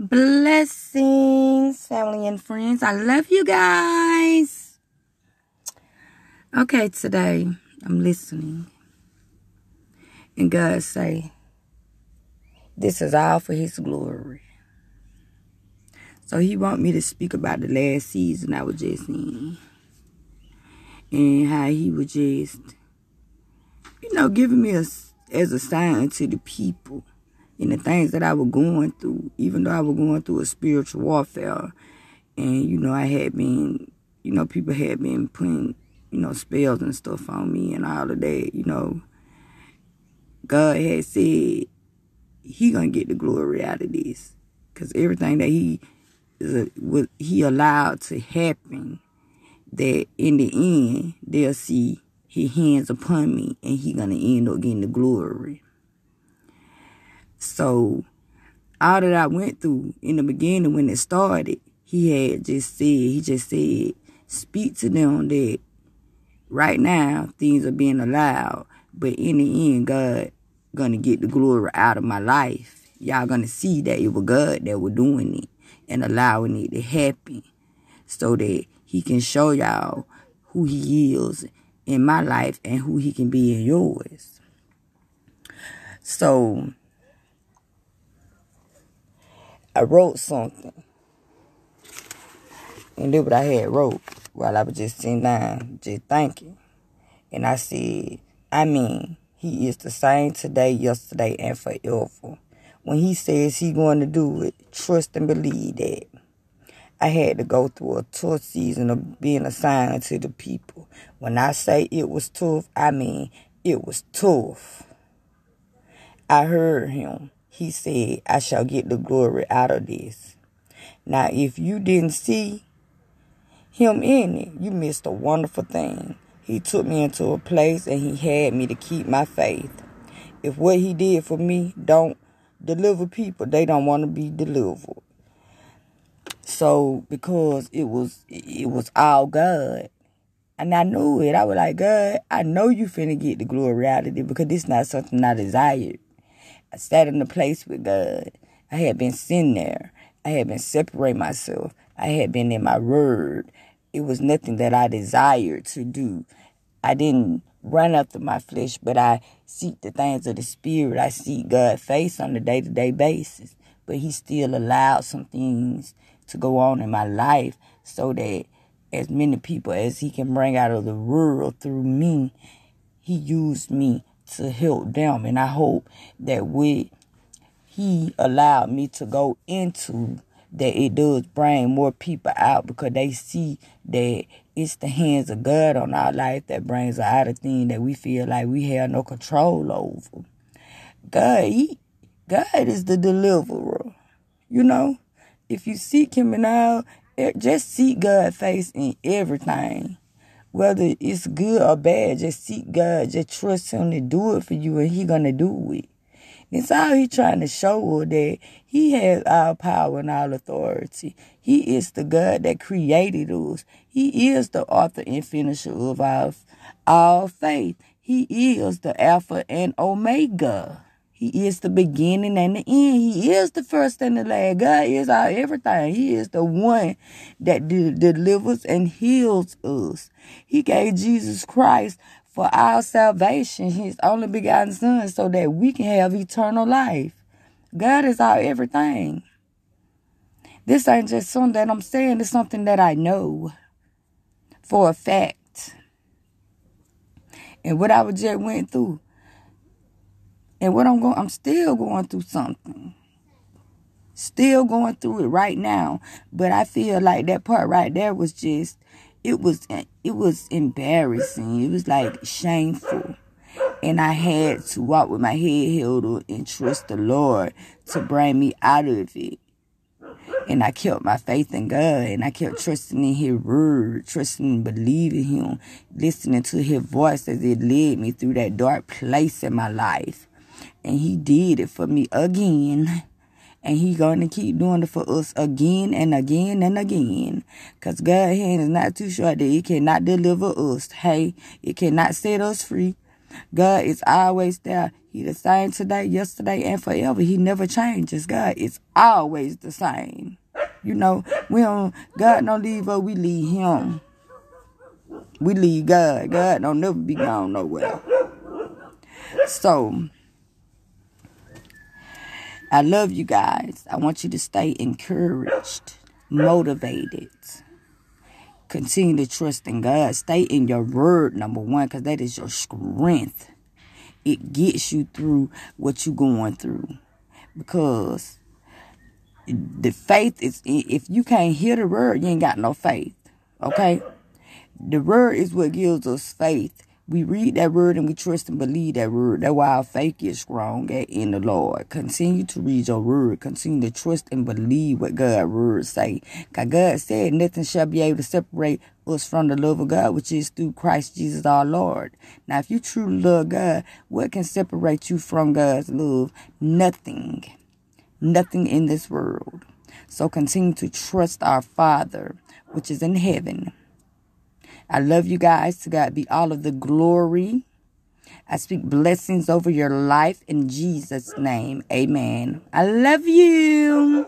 Blessings, family and friends. I love you guys. Okay, today I'm listening. And God say, this is all for his glory. So he want me to speak about the last season I was just in. And how he was just, you know, giving me a, as a sign to the people and the things that I was going through, even though I was going through a spiritual warfare. And, you know, I had been, you know, people had been putting, you know, spells and stuff on me and all of that, you know. God had said he gonna get the glory out of this. Cause everything that he what he allowed to happen, that in the end they'll see his hands upon me and he gonna end up getting the glory. So all that I went through in the beginning when it started, he had just said, he just said, speak to them that right now things are being allowed, but in the end, God gonna get the glory out of my life. Y'all gonna see that it was God that was doing it and allowing it to happen so that he can show y'all who he is in my life and who he can be in yours. So I wrote something. And then what I had wrote while I was just sitting down, just thinking. And I said, I mean, he is the same today, yesterday, and forever. When he says he going to do it, trust and believe that. I had to go through a tough season of being assigned to the people. When I say it was tough, I mean it was tough. I heard him he said, I shall get the glory out of this. Now, if you didn't see him in it, you missed a wonderful thing. He took me into a place and he had me to keep my faith. If what he did for me don't deliver people, they don't want to be delivered. So because it was it was all God. And I knew it. I was like, God, I know you finna get the glory out of it because this not something I desired. I sat in the place with God. I had been sitting there. I had been separating myself. I had been in my word. It was nothing that I desired to do. I didn't run after my flesh, but I seek the things of the spirit. I seek God's face on a day to day basis. But He still allowed some things to go on in my life so that as many people as He can bring out of the world through me, He used me to help them. And I hope that with he allowed me to go into that it does bring more people out because they see that it's the hands of God on our life that brings out of thing that we feel like we have no control over. God, he, God is the deliverer. You know, if you seek Him and all, eh, just seek God's face in everything whether it's good or bad, just seek God, just trust Him to do it for you, and He gonna do it. It's all He trying to show her that He has all power and all authority. He is the God that created us. He is the author and finisher of our all faith. He is the Alpha and Omega. He is the beginning and the end. He is the first and the last. God is our everything. He is the one that de- delivers and heals us. He gave Jesus Christ for our salvation, his only begotten son, so that we can have eternal life. God is our everything. This ain't just something that I'm saying, it's something that I know for a fact. And what I just went through and what I'm going, I'm still going through something. Still going through it right now. But I feel like that part right there was just, it was, it was embarrassing. It was like shameful. And I had to walk with my head held up and trust the Lord to bring me out of it. And I kept my faith in God and I kept trusting in His word, trusting and believing Him, listening to His voice as it led me through that dark place in my life. And he did it for me again. And he going to keep doing it for us again and again and again. Because God's hand is not too short that it cannot deliver us. Hey, it cannot set us free. God is always there. He the same today, yesterday, and forever. He never changes. God is always the same. You know, we don't God don't leave us, we leave him. We leave God. God don't never be gone nowhere. So I love you guys. I want you to stay encouraged, motivated. Continue to trust in God. Stay in your word, number one, because that is your strength. It gets you through what you're going through. Because the faith is, if you can't hear the word, you ain't got no faith. Okay? The word is what gives us faith we read that word and we trust and believe that word. That's why our faith is strong in the Lord. Continue to read your word. Continue to trust and believe what God's word say. Cause God said nothing shall be able to separate us from the love of God, which is through Christ Jesus our Lord. Now, if you truly love God, what can separate you from God's love? Nothing. Nothing in this world. So continue to trust our Father, which is in heaven I love you guys. To God be all of the glory. I speak blessings over your life in Jesus' name. Amen. I love you.